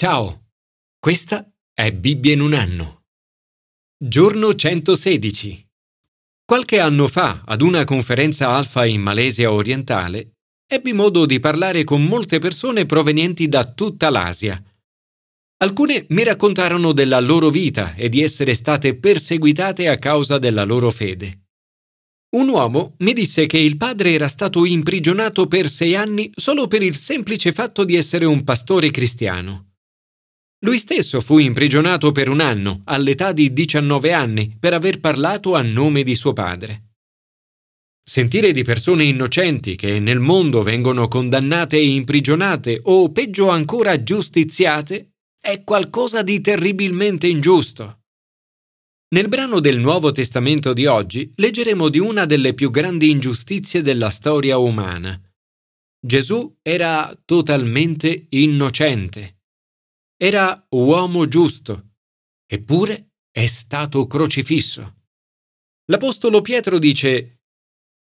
Ciao, questa è Bibbia in un anno. Giorno 116. Qualche anno fa, ad una conferenza alfa in Malesia orientale, ebbi modo di parlare con molte persone provenienti da tutta l'Asia. Alcune mi raccontarono della loro vita e di essere state perseguitate a causa della loro fede. Un uomo mi disse che il padre era stato imprigionato per sei anni solo per il semplice fatto di essere un pastore cristiano. Lui stesso fu imprigionato per un anno, all'età di 19 anni, per aver parlato a nome di suo padre. Sentire di persone innocenti che nel mondo vengono condannate e imprigionate o peggio ancora giustiziate è qualcosa di terribilmente ingiusto. Nel brano del Nuovo Testamento di oggi leggeremo di una delle più grandi ingiustizie della storia umana. Gesù era totalmente innocente era uomo giusto, eppure è stato crocifisso. L'Apostolo Pietro dice,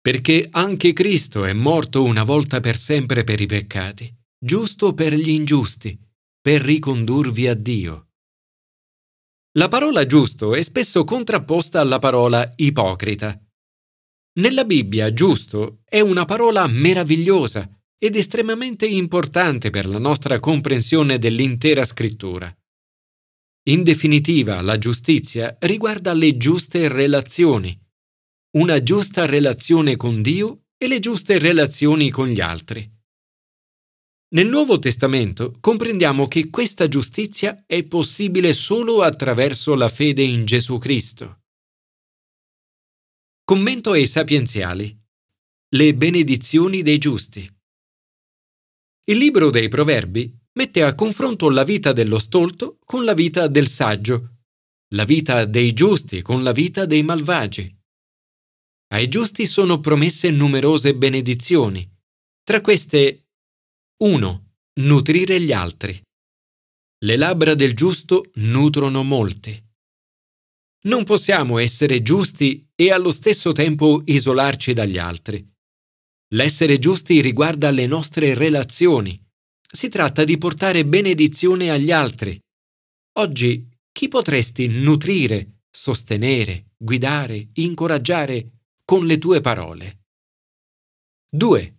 perché anche Cristo è morto una volta per sempre per i peccati, giusto per gli ingiusti, per ricondurvi a Dio. La parola giusto è spesso contrapposta alla parola ipocrita. Nella Bibbia giusto è una parola meravigliosa ed estremamente importante per la nostra comprensione dell'intera scrittura. In definitiva, la giustizia riguarda le giuste relazioni, una giusta relazione con Dio e le giuste relazioni con gli altri. Nel Nuovo Testamento comprendiamo che questa giustizia è possibile solo attraverso la fede in Gesù Cristo. Commento ai sapienziali. Le benedizioni dei giusti. Il libro dei Proverbi mette a confronto la vita dello stolto con la vita del saggio, la vita dei giusti con la vita dei malvagi. Ai giusti sono promesse numerose benedizioni. Tra queste 1. Nutrire gli altri. Le labbra del giusto nutrono molti. Non possiamo essere giusti e allo stesso tempo isolarci dagli altri. L'essere giusti riguarda le nostre relazioni. Si tratta di portare benedizione agli altri. Oggi chi potresti nutrire, sostenere, guidare, incoraggiare con le tue parole? 2.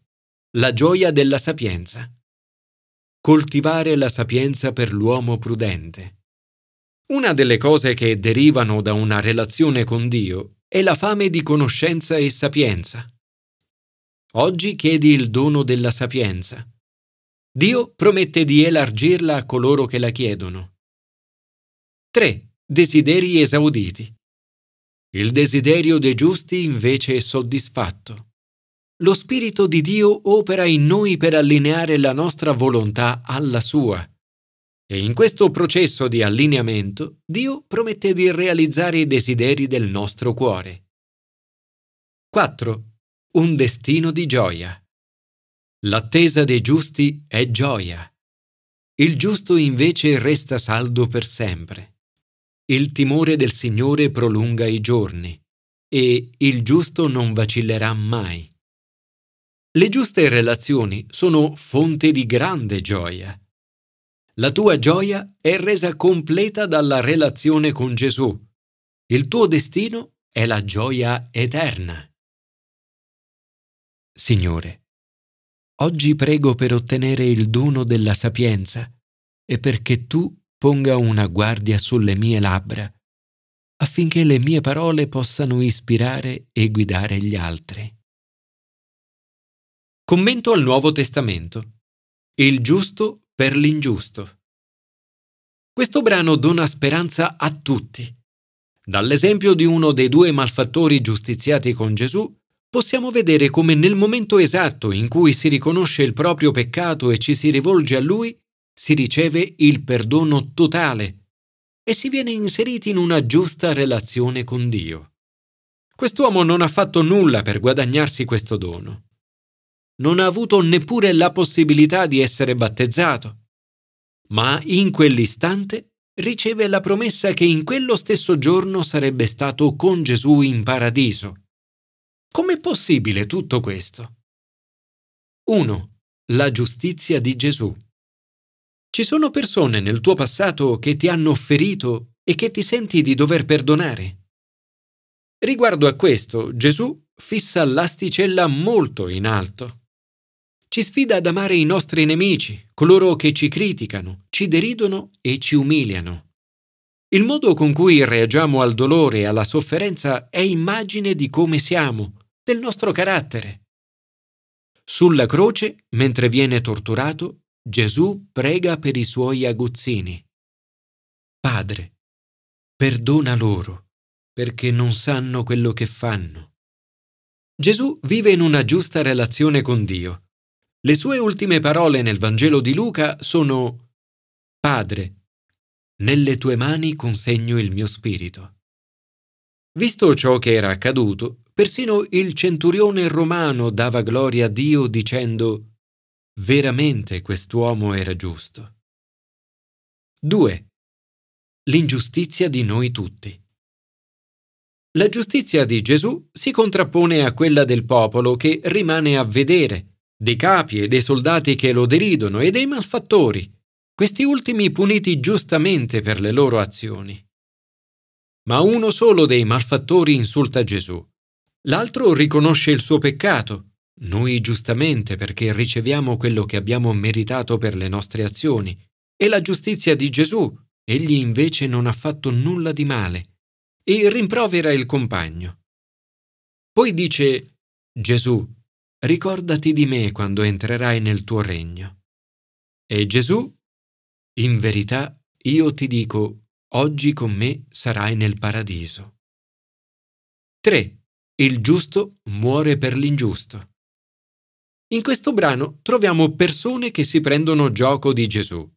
La gioia della sapienza. Coltivare la sapienza per l'uomo prudente. Una delle cose che derivano da una relazione con Dio è la fame di conoscenza e sapienza. Oggi chiedi il dono della sapienza. Dio promette di elargirla a coloro che la chiedono. 3. Desideri esauditi. Il desiderio dei giusti invece è soddisfatto. Lo Spirito di Dio opera in noi per allineare la nostra volontà alla sua. E in questo processo di allineamento Dio promette di realizzare i desideri del nostro cuore. 4 un destino di gioia. L'attesa dei giusti è gioia. Il giusto invece resta saldo per sempre. Il timore del Signore prolunga i giorni e il giusto non vacillerà mai. Le giuste relazioni sono fonte di grande gioia. La tua gioia è resa completa dalla relazione con Gesù. Il tuo destino è la gioia eterna. Signore, oggi prego per ottenere il dono della sapienza e perché tu ponga una guardia sulle mie labbra, affinché le mie parole possano ispirare e guidare gli altri. Commento al Nuovo Testamento. Il giusto per l'ingiusto. Questo brano dona speranza a tutti. Dall'esempio di uno dei due malfattori giustiziati con Gesù, possiamo vedere come nel momento esatto in cui si riconosce il proprio peccato e ci si rivolge a Lui, si riceve il perdono totale e si viene inseriti in una giusta relazione con Dio. Quest'uomo non ha fatto nulla per guadagnarsi questo dono. Non ha avuto neppure la possibilità di essere battezzato, ma in quell'istante riceve la promessa che in quello stesso giorno sarebbe stato con Gesù in paradiso Com'è possibile tutto questo? 1. La giustizia di Gesù. Ci sono persone nel tuo passato che ti hanno ferito e che ti senti di dover perdonare? Riguardo a questo, Gesù fissa l'asticella molto in alto. Ci sfida ad amare i nostri nemici, coloro che ci criticano, ci deridono e ci umiliano. Il modo con cui reagiamo al dolore e alla sofferenza è immagine di come siamo, del nostro carattere. Sulla croce, mentre viene torturato, Gesù prega per i suoi aguzzini. Padre, perdona loro, perché non sanno quello che fanno. Gesù vive in una giusta relazione con Dio. Le sue ultime parole nel Vangelo di Luca sono Padre, nelle tue mani consegno il mio spirito. Visto ciò che era accaduto, persino il centurione romano dava gloria a Dio dicendo Veramente quest'uomo era giusto. 2. L'ingiustizia di noi tutti. La giustizia di Gesù si contrappone a quella del popolo che rimane a vedere, dei capi e dei soldati che lo deridono e dei malfattori, questi ultimi puniti giustamente per le loro azioni. Ma uno solo dei malfattori insulta Gesù. L'altro riconosce il suo peccato noi giustamente perché riceviamo quello che abbiamo meritato per le nostre azioni, e la giustizia di Gesù, egli invece non ha fatto nulla di male, e rimprovera il compagno. Poi dice, Gesù, ricordati di me quando entrerai nel tuo regno. E Gesù, in verità, io ti dico, oggi con me sarai nel paradiso. 3. Il giusto muore per l'ingiusto. In questo brano troviamo persone che si prendono gioco di Gesù.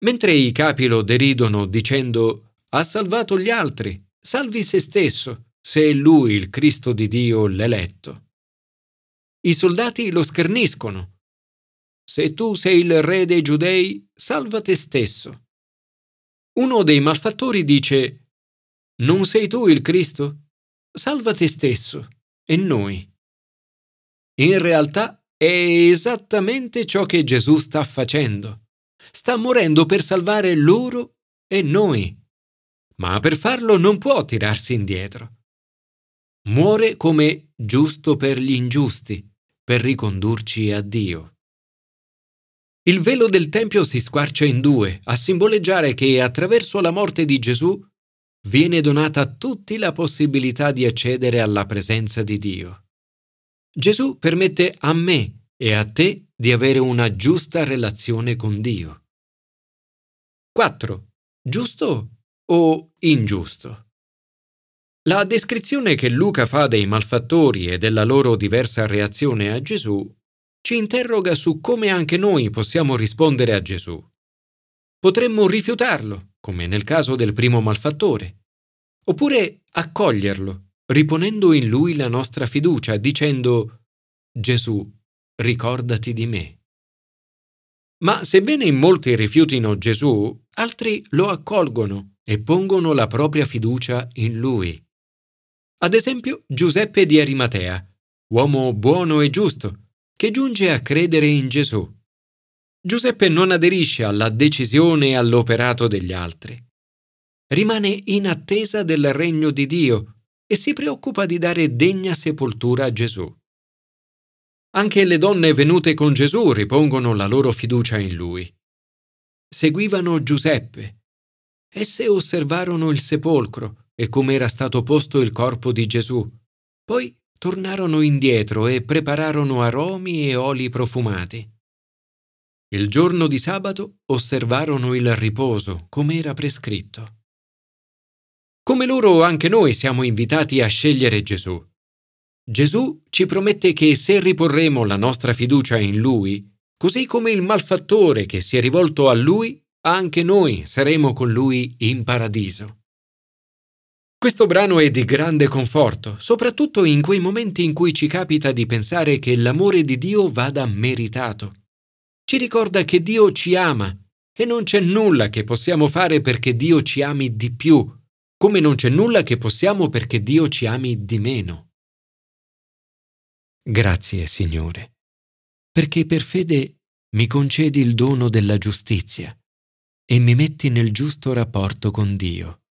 Mentre i capi lo deridono dicendo ha salvato gli altri, salvi se stesso, se è lui il Cristo di Dio l'eletto. I soldati lo scherniscono. Se tu sei il re dei giudei, salva te stesso. Uno dei malfattori dice Non sei tu il Cristo? Salva te stesso e noi. In realtà è esattamente ciò che Gesù sta facendo. Sta morendo per salvare loro e noi. Ma per farlo non può tirarsi indietro. Muore come giusto per gli ingiusti, per ricondurci a Dio. Il velo del Tempio si squarcia in due, a simboleggiare che attraverso la morte di Gesù viene donata a tutti la possibilità di accedere alla presenza di Dio. Gesù permette a me e a te di avere una giusta relazione con Dio. 4. Giusto o ingiusto? La descrizione che Luca fa dei malfattori e della loro diversa reazione a Gesù ci interroga su come anche noi possiamo rispondere a Gesù. Potremmo rifiutarlo, come nel caso del primo malfattore, oppure accoglierlo riponendo in lui la nostra fiducia, dicendo Gesù, ricordati di me. Ma sebbene in molti rifiutino Gesù, altri lo accolgono e pongono la propria fiducia in lui. Ad esempio Giuseppe di Arimatea, uomo buono e giusto, che giunge a credere in Gesù. Giuseppe non aderisce alla decisione e all'operato degli altri. Rimane in attesa del regno di Dio e si preoccupa di dare degna sepoltura a Gesù. Anche le donne venute con Gesù ripongono la loro fiducia in lui. Seguivano Giuseppe. Esse osservarono il sepolcro e come era stato posto il corpo di Gesù. Poi tornarono indietro e prepararono aromi e oli profumati. Il giorno di sabato osservarono il riposo come era prescritto. Come loro anche noi siamo invitati a scegliere Gesù. Gesù ci promette che se riporremo la nostra fiducia in Lui, così come il malfattore che si è rivolto a Lui, anche noi saremo con Lui in paradiso. Questo brano è di grande conforto, soprattutto in quei momenti in cui ci capita di pensare che l'amore di Dio vada meritato. Ci ricorda che Dio ci ama e non c'è nulla che possiamo fare perché Dio ci ami di più come non c'è nulla che possiamo perché Dio ci ami di meno. Grazie, Signore, perché per fede mi concedi il dono della giustizia e mi metti nel giusto rapporto con Dio.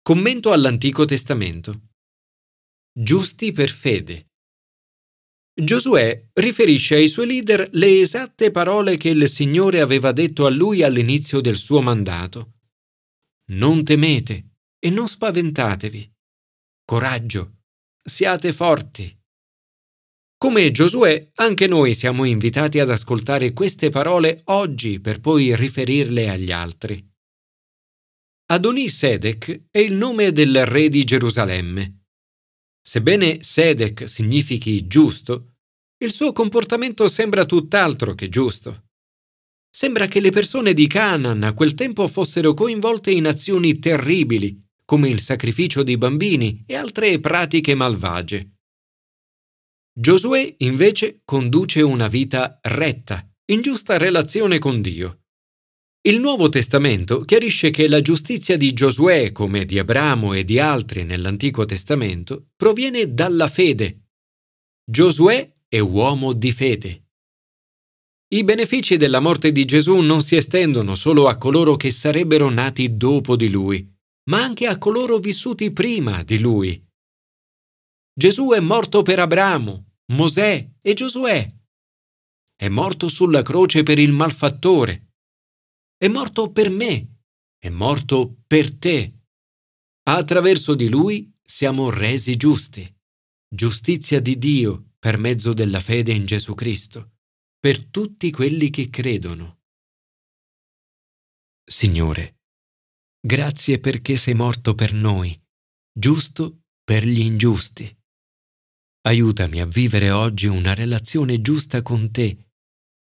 Commento all'Antico Testamento. Giusti per fede. Giosuè riferisce ai suoi leader le esatte parole che il Signore aveva detto a lui all'inizio del suo mandato. Non temete e non spaventatevi. Coraggio, siate forti. Come Giosuè, anche noi siamo invitati ad ascoltare queste parole oggi per poi riferirle agli altri. Adoni Sedek è il nome del re di Gerusalemme. Sebbene Sedek significhi giusto, il suo comportamento sembra tutt'altro che giusto. Sembra che le persone di Canaan a quel tempo fossero coinvolte in azioni terribili, come il sacrificio di bambini e altre pratiche malvagie. Giosuè invece conduce una vita retta, in giusta relazione con Dio. Il Nuovo Testamento chiarisce che la giustizia di Giosuè, come di Abramo e di altri nell'Antico Testamento, proviene dalla fede. Giosuè è uomo di fede. I benefici della morte di Gesù non si estendono solo a coloro che sarebbero nati dopo di lui, ma anche a coloro vissuti prima di lui. Gesù è morto per Abramo, Mosè e Giosuè. È morto sulla croce per il malfattore. È morto per me. È morto per te. Attraverso di lui siamo resi giusti. Giustizia di Dio per mezzo della fede in Gesù Cristo, per tutti quelli che credono. Signore, grazie perché sei morto per noi, giusto per gli ingiusti Aiutami a vivere oggi una relazione giusta con te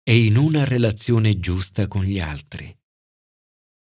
e in una relazione giusta con gli altri.